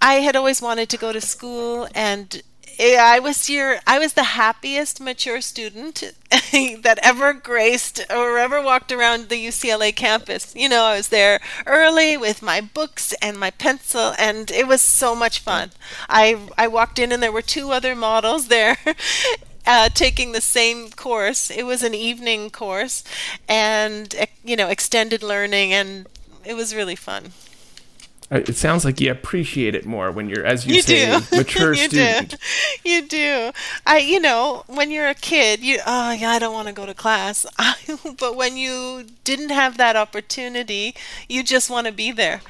I had always wanted to go to school and I was your I was the happiest mature student that ever graced or ever walked around the UCLA campus. You know, I was there early with my books and my pencil and it was so much fun. I I walked in and there were two other models there. Uh, taking the same course. It was an evening course and, you know, extended learning, and it was really fun.
Uh, it sounds like you appreciate it more when you're, as you,
You
say,
do.
mature
you
student.
do. You do. I, you know, when you're a kid, you, oh, yeah, I don't want to go to class. but when you didn't have that opportunity, you just want to be there.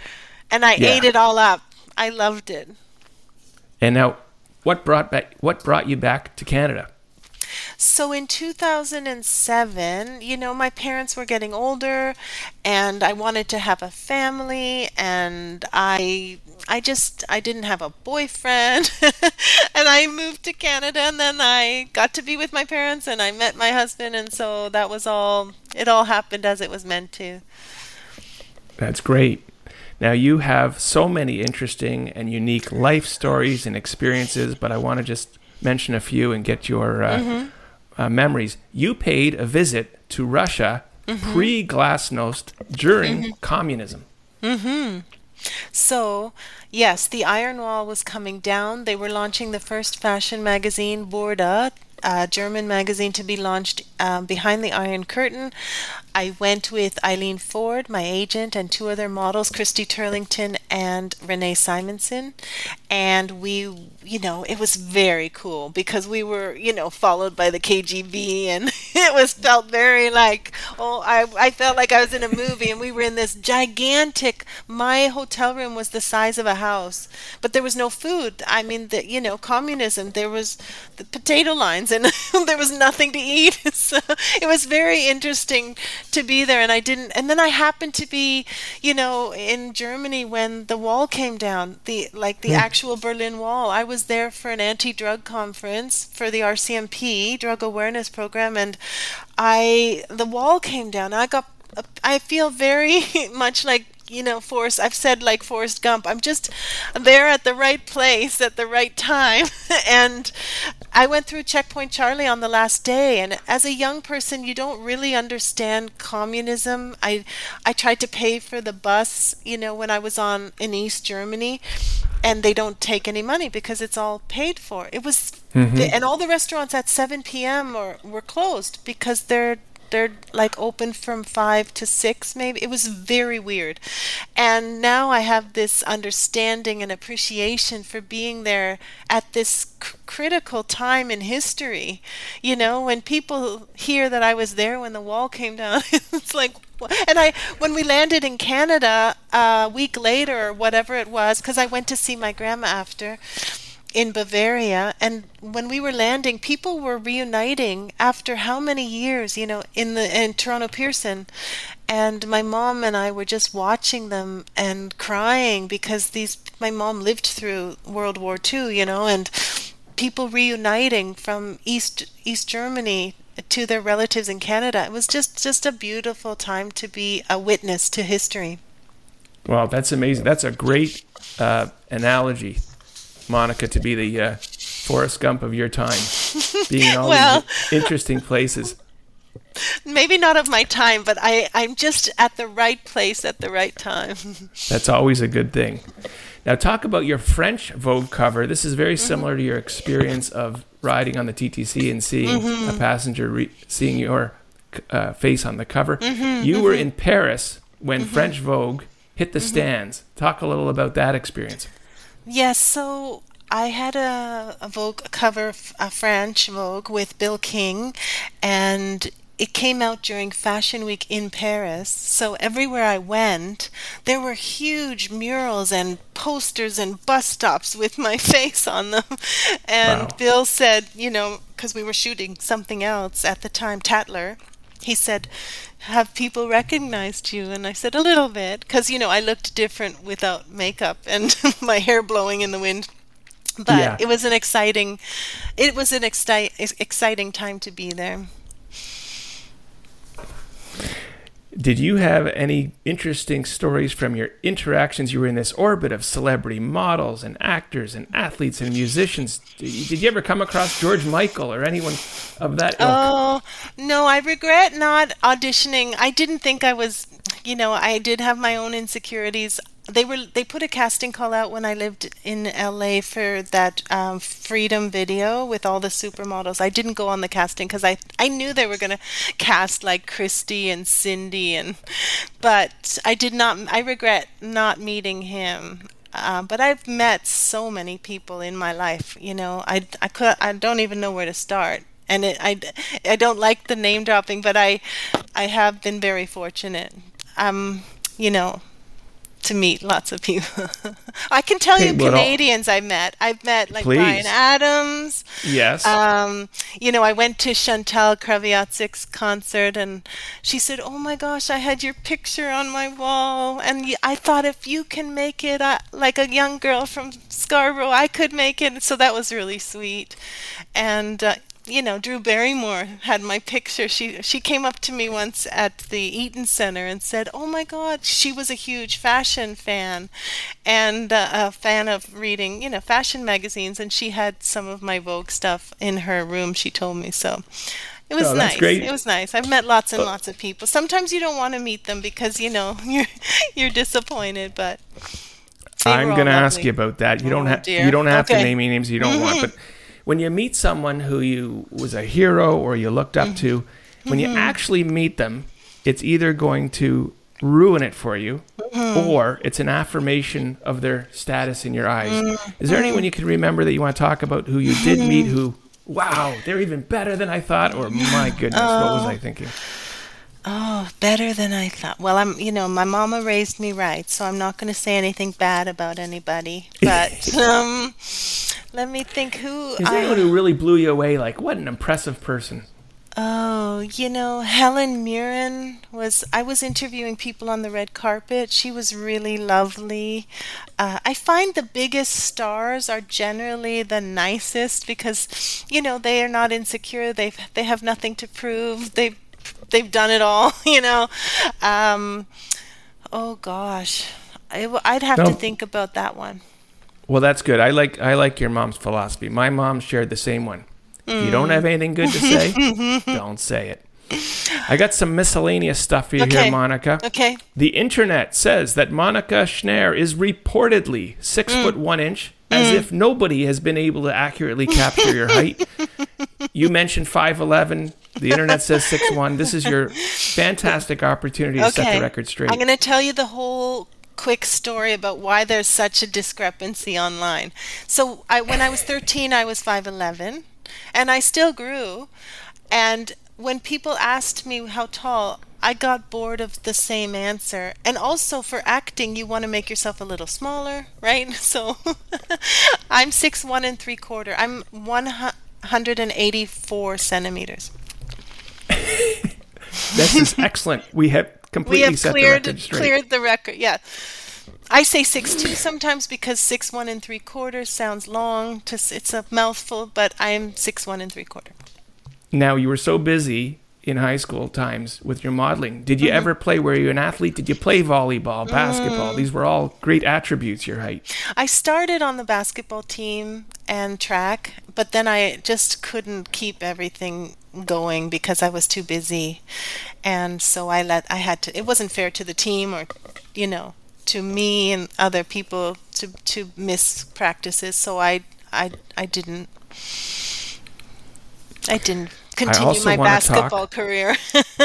And I
Yeah.
ate it all up. I loved it.
And now, what brought back? What brought you back to Canada?
So in 2007, you know, my parents were getting older and I wanted to have a family and I I just I didn't have a boyfriend and I moved to Canada and then I got to be with my parents and I met my husband and so that was all it all happened as it was meant to.
That's great. Now, you have so many interesting and unique life stories and experiences, but I want to just mention a few and get your uh, mm-hmm. uh, memories. You paid a visit to Russia mm-hmm. pre Glasnost during mm-hmm. communism.
So, yes, the Iron Wall was coming down. They were launching the first fashion magazine, Burda, a German magazine to be launched um, behind the Iron Curtain. I went with Eileen Ford, my agent, and two other models, Christy Turlington and Renee Simonsen. And we, you know, it was very cool because we were, you know, followed by the KGB and it was felt very like, oh, I, I felt like I was in a movie and we were in this gigantic, my hotel room was the size of a house, but there was no food. I mean, the, you know, communism, there was the potato lines and there was nothing to eat. So it was very interesting to be there and I didn't and then I happened to be, you know, in Germany when the wall came down, the like the hmm. actual Berlin Wall. I was there for an anti-drug conference for the RCMP drug awareness program and I the wall came down. I got I feel very much like you know, Forrest, I've said like Forrest Gump, I'm just there at the right place at the right time. and I went through Checkpoint Charlie on the last day. And as a young person, you don't really understand communism. I, I tried to pay for the bus, you know, when I was on in East Germany. And they don't take any money because it's all paid for. It was, mm-hmm. and all the restaurants at 7 p.m. Or, were closed because they're they're like open from five to six maybe. It was very weird. And now i have this understanding and appreciation for being there at this c- critical time in history. You know when people hear that i was there when the wall came down it's like and I, when we landed in Canada uh, a week later or whatever it was, because I went to see my grandma after, in Bavaria and when we were landing people were reuniting after how many years you know in the in Toronto Pearson. And my mom and I were just watching them and crying because these my mom lived through World War II you know and people reuniting from East East Germany to their relatives in Canada. It was just just a beautiful time to be a witness to history.
Wow, that's amazing. That's a great uh, analogy, Monika, to be the uh, Forrest Gump of your time, being in all
Well-
these interesting places.
maybe not of my time but I I'm just at the right place at the right time
That's always a good thing. Now, talk about your French Vogue cover. This is very mm-hmm. similar to your experience of riding on the TTC and seeing mm-hmm. a passenger re- seeing your uh, face on the cover. Mm-hmm, you were in Paris when French Vogue hit the stands. Talk a little about that experience.
Yes, so I had a, a Vogue cover, a French Vogue with Bill King, and it came out during Fashion Week in Paris. So everywhere I went, there were huge murals and posters and bus stops with my face on them. And
Wow.
Bill said, you know, because we were shooting something else at the time, Tatler, he said, have people recognized you? And I said, a little bit, because, you know, I looked different without makeup and my hair blowing in the wind. But
Yeah.
it was an exciting, it was an exci- exciting time to be there.
Did you have any interesting stories from your interactions? You were in this orbit of celebrity models and actors and athletes and musicians. Did you, ever come across George Michael or anyone of that ilk?
Oh, no, I regret not auditioning. I didn't think I was, you know, I did have my own insecurities. They were they put a casting call out when I lived in LA for that um, Freedom video with all the supermodels. I didn't go on the casting because I I knew they were gonna cast like Christy and Cindy and, but I did not. I regret not meeting him. Uh, but I've met so many people in my life. You know, I I could I don't even know where to start and it, I, I don't like the name dropping, but I, I have been very fortunate. Um, you know, to meet lots of people. I can tell you Canadians I met. I've met like
Bryan
Adams.
yes.
Um, you know, I went to Chantal Kreviazuk's concert, and she said, "Oh my gosh, I had your picture on my wall, and I thought if you can make it, uh, like a young girl from Scarborough, I could make it." So that was really sweet, and. Uh, you know, Drew Barrymore had my picture. She she came up to me once at the Eaton Center and said, "Oh my God!" She was a huge fashion fan, and uh, a fan of reading, you know, fashion magazines. And she had some of my Vogue stuff in her room. She told me so. It was
Oh,
nice.
great.
It was nice. I've met lots and lots of people. Sometimes you don't want to meet them because you know you're you're disappointed, but
I'm going to ask you about that. You don't
Oh,
have you don't have to name any names you don't want, but when you meet someone who you was a hero or you looked up to, when
Mm-hmm.
you actually meet them, it's either going to ruin it for you
Mm-hmm.
or it's an affirmation of their status in your eyes.
Mm-hmm.
Is there anyone you can remember that you want to talk about who you did meet who wow, they're even better than I thought or my goodness, what was I thinking?
Oh, better than I thought. Well, I'm, you know, my mama raised me right, so I'm not going to say anything bad about anybody. But um, let me think who.
Is there anyone who really blew you away like what an impressive person?
Oh, you know, Helen Mirren was. I was interviewing people on the red carpet. She was really lovely. Uh, I find the biggest stars are generally the nicest because, you know, they are not insecure. They they have nothing to prove. They they've done it all. You know. Um, oh gosh, I, would have to think about that one.
Well, that's good. I like I like your mom's philosophy. My mom shared the same one. If you don't have anything good to say, don't say it. I got some miscellaneous stuff for you
Okay.
here, Monika.
Okay.
The internet says that Monika Schnarre is reportedly six
Mm.
foot one inch, as if nobody has been able to accurately capture your height. You mentioned five eleven. The internet says six one. This is your fantastic opportunity to set the record straight.
I'm going to tell you the whole quick story about why there's such a discrepancy online. So, I, when I was 13, I was 5'11, and I still grew. And when people asked me how tall, I got bored of the same answer. And also for acting, you want to make yourself a little smaller, right? So I'm six one and three quarter. I'm 184 centimeters.
this is excellent. We have
we
completely
have
set
cleared
the
cleared the record. Yeah, I say six two sometimes because six one and three quarters sounds long. To it's a mouthful, but I'm six one and three quarter.
Now you were so busy in high school times with your modeling. Did
Mm-hmm.
you ever play? Were you an athlete? Did you play volleyball,
Mm.
basketball? These were all great attributes. Your height.
I started on the basketball team and track, but then I just couldn't keep everything going because I was too busy, and so I let I had to. It wasn't fair to the team or, you know, to me and other people to to miss practices. So I I I didn't. I didn't continue
also
my basketball career.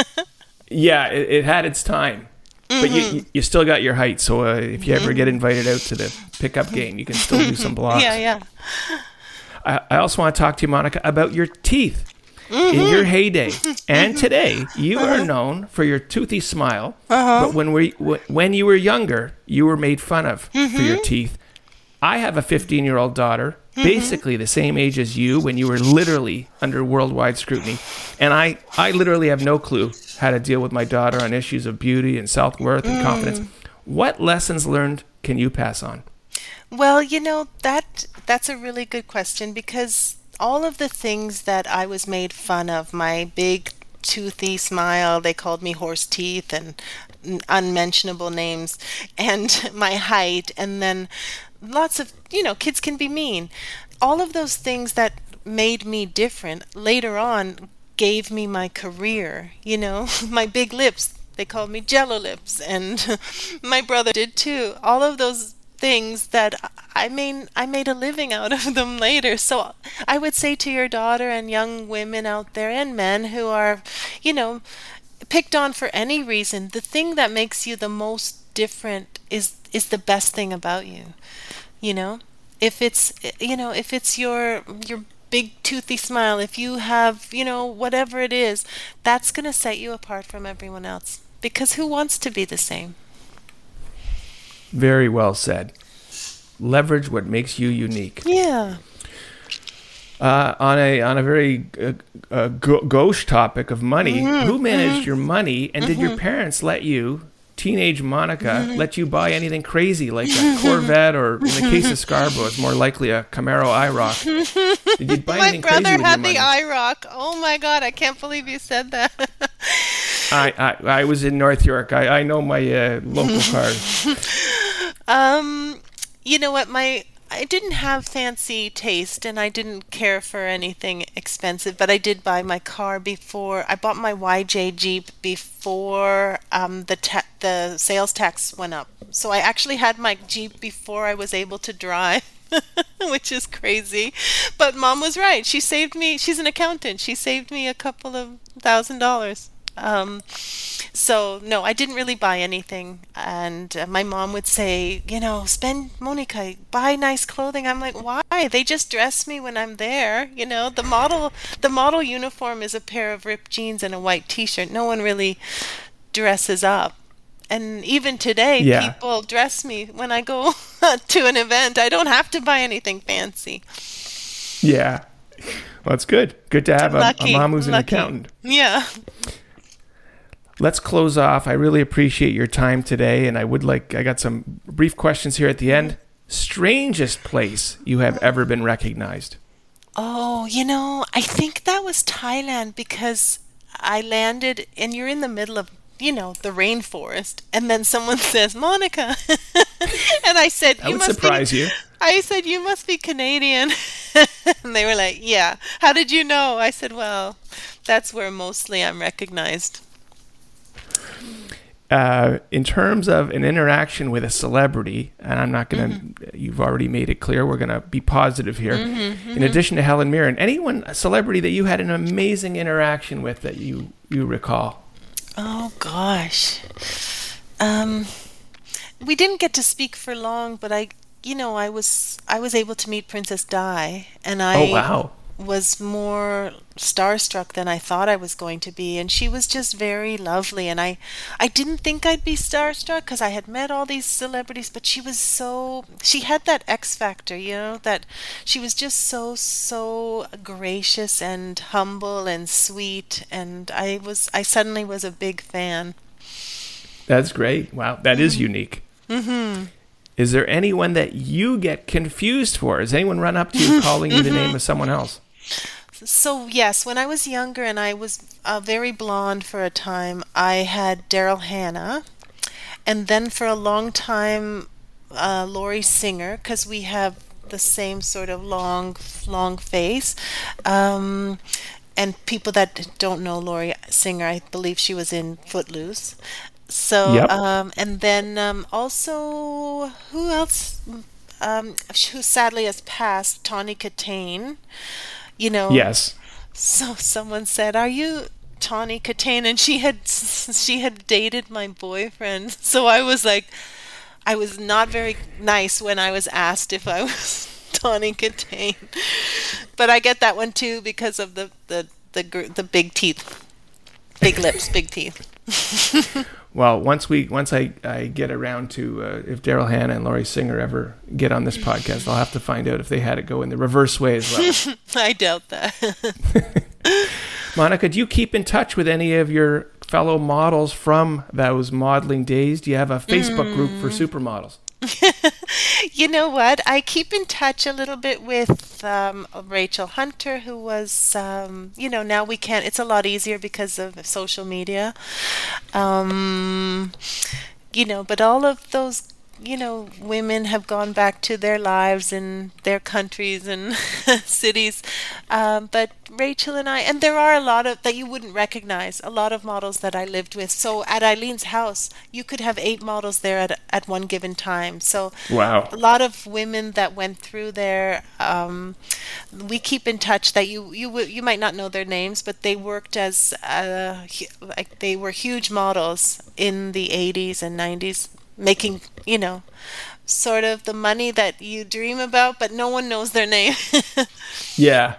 Yeah, it, it had its time, but you,
Mm-hmm.
you still got your height. So uh, if you ever get invited out to the pickup game, you can still do some blocks.
yeah, yeah.
I, I also want to talk to you, Monika, about your teeth.
Mm-hmm.
In your heyday and today, you are known for your toothy smile.
Uh-huh.
But when we when you were younger, you were made fun of for
Mm-hmm.
your teeth. I have a 15 year old daughter, basically the same age as you when you were literally under worldwide scrutiny, and I I literally have no clue how to deal with my daughter on issues of beauty and self worth and confidence. What lessons learned can you pass on?
Well, you know, that that's a really good question because all of the things that I was made fun of, my big toothy smile, they called me horse teeth and unmentionable names, and my height, and then lots of, you know, kids can be mean. All of those things that made me different later on gave me my career, you know, my big lips. They called me jello lips, and my brother did too. All of those things that I mean I made a living out of them later. So I would say to your daughter and young women out there and men who are, you know, picked on for any reason, the thing that makes you the most different is is the best thing about you. You know? If it's you know, if it's your your big toothy smile, if you have, you know, whatever it is, that's going to set you apart from everyone else. Because who wants to be the same?
Very well said. Leverage what makes you unique.
Yeah.
Uh, on a on a very uh, uh, gauche topic of money,
Mm-hmm.
who managed your money, and did your parents let you, teenage Monika,
Mm-hmm.
let you buy anything crazy like a Corvette, or in the case of Scarborough, it's more likely a Camaro IROC? Did you buy
My
anything crazy
brother
with
had
your
the? IROC. Oh my god, I can't believe you said that.
I, I I was in North York. I, I know my uh, local cars.
Um, you know what? My I didn't have fancy taste, and I didn't care for anything expensive. But I did buy my car before I bought my YJ Jeep before um, the ta- the sales tax went up. So I actually had my Jeep before I was able to drive. Which is crazy. But mom was right. She saved me. She's an accountant. She saved me a couple of thousand dollars. Um, so no, I didn't really buy anything. And uh, my mom would say, you know, spend Monika, buy nice clothing. I'm like, why? They just dress me when I'm there. You know, the model, the model uniform is a pair of ripped jeans and a white T-shirt. No one really dresses up. And even today,
Yeah.
people dress me when I go to an event. I don't have to buy anything fancy.
Yeah, well, that's good. Good to have a, a mom who's an accountant.
Yeah.
Let's close off. I really appreciate your time today, and I would like I got some brief questions here at the end. Strangest place you have ever been recognized?
Oh, you know, I think that was Thailand because I landed and you're in the middle of, you know, the rainforest and then someone says, "Monika." and I said,
That
"You
would
must
surprise
be
you.
I said, "You must be Canadian." and they were like, "Yeah." How did you know? I said, "Well, that's where mostly I'm recognized."
Uh, in terms of an interaction with a celebrity, and I'm not going to.
Mm-hmm.
You've already made it clear. We're going to be positive here. In addition to Helen Mirren, anyone a celebrity that you had an amazing interaction with that you you recall?
Oh gosh. Um we didn't get to speak for long, but I you know, I was I was able to meet Princess Di and I
Oh wow!
Was more starstruck than I thought I was going to be and she was just very lovely and I I didn't think I'd be starstruck cuz I had met all these celebrities but she was so she had that X factor you know that she was just so so gracious and humble and sweet and I was I suddenly was a big fan
That's great. Wow, that is unique. Mm-hmm. Is there anyone that you get confused for? Has anyone run up to you calling you the name of someone else?
So yes, when I was younger and I was uh, very blonde for a time, I had Daryl Hannah, and then for a long time, uh, Lori Singer, because we have the same sort of long, long face. Um, and people that don't know Lori Singer, I believe she was in Footloose. So,
Yep.
um, and then um, also, who else? Um, who sadly has passed? Tawny Kitaen. You know,
Yes.
so someone said, "Are you Tawny Kitaen?" And she had she had dated my boyfriend. So I was like, I was not very nice when I was asked if I was Tawny Kitaen. But I get that one too because of the the the the big teeth, big lips, big teeth.
Well, once we once I, I get around to uh, if Daryl Hannah and Lori Singer ever get on this podcast, I'll have to find out if they had it go in the reverse way as well.
I doubt that.
Monika, do you keep in touch with any of your fellow models from those modeling days? Do you have a Facebook group for
Mm.
supermodels?
You know what? I keep in touch a little bit with um, Rachel Hunter, who was, um, you know, now we can't, it's a lot easier because of social media. Um, you know, but all of those, you know, women have gone back to their lives in their countries and cities. Um, but Rachel and I, and there are a lot of that you wouldn't recognize, a lot of models that I lived with. So at Eileen's house, you could have eight models there at, at one given time. So
Wow.
a lot of women that went through there. Um, we keep in touch. That you you w- you might not know their names, but they worked as uh, hu- like they were huge models in the 80s and 90s, making you know sort of the money that you dream about, but no one knows their name.
Yeah.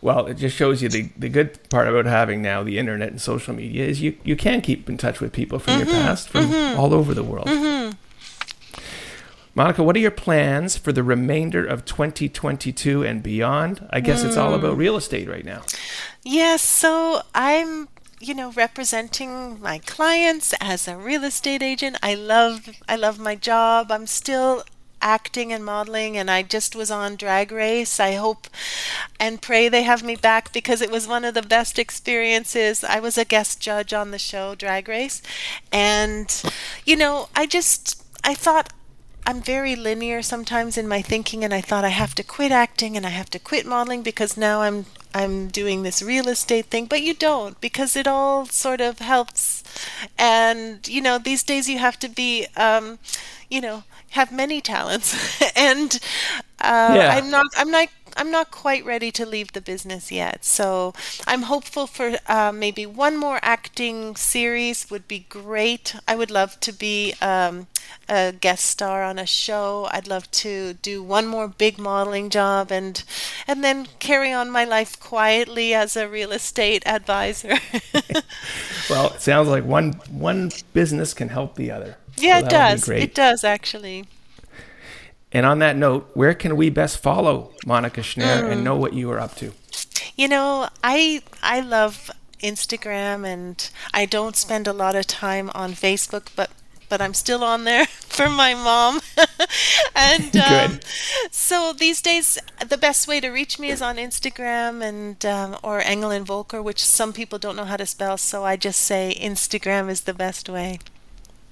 Well, it just shows you the, the good part about having now the internet and social media is you, you can keep in touch with people from
Mm-hmm.
your past from all over the world. Monika, what are your plans for the remainder of 2022 and beyond? I guess it's all
Mm.
about real estate right now.
Yes, so I'm, you know, representing my clients as a real estate agent. I love I love my job. I'm still acting and modeling and I just was on Drag Race. I hope and pray they have me back because it was one of the best experiences. I was a guest judge on the show Drag Race and you know, I just I thought I'm very linear sometimes in my thinking and I thought I have to quit acting and I have to quit modeling because now I'm I'm doing this real estate thing but you don't because it all sort of helps and you know these days you have to be um you know have many talents and uh,
Yeah.
I'm not I'm not I'm not quite ready to leave the business yet. So I'm hopeful for uh, maybe one more acting series would be great. I would love to be um, a guest star on a show. I'd love to do one more big modeling job and and then carry on my life quietly as a real estate advisor.
Well, it sounds like one one business can help the other.
yeah,
So
it does. It does actually.
And on that note, where can we best follow Monika Schnarre
Mm.
and know what you are up to?
You know, I I love Instagram and I don't spend a lot of time on Facebook, but but I'm still on there for my mom. and um, so these days, the best way to reach me is on Instagram and um, or Engel & Völkers, which some people don't know how to spell. So I just say Instagram is the best way.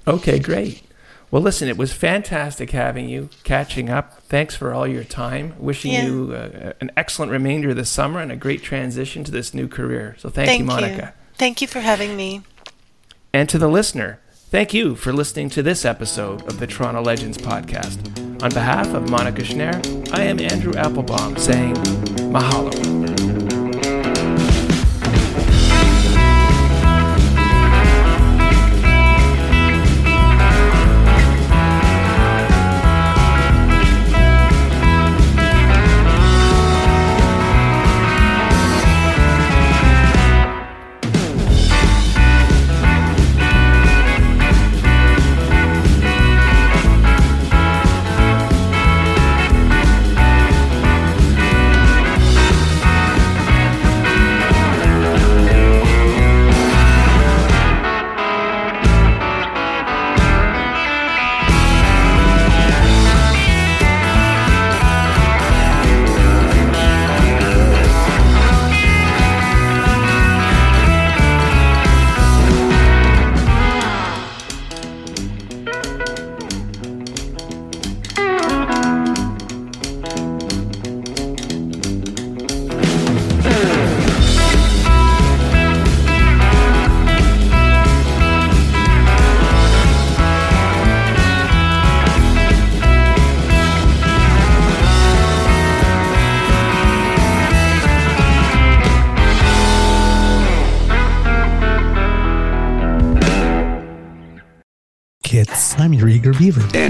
Okay, great. Well, listen, it was fantastic having you, catching up. Thanks for all your time. Wishing
Yeah.
you uh, an excellent remainder of the summer and a great transition to this new career. So thank, you, Monika.
Thank you for having me.
And to the listener, thank you for listening to this episode of the Toronto Legends podcast. On behalf of Monika Schnarre, I am Andrew Applebaum saying mahalo.
Beaver.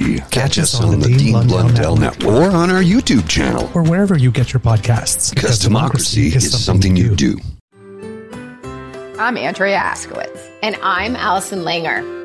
Catch, Catch us on, on the Dean, Dean Blundell, Blundell Network. Network or on our YouTube channel
or wherever you get your podcasts.
Because, because democracy, democracy, is, something, something you do. do.
I'm Andrea Askowitz.
And I'm Allison Langer.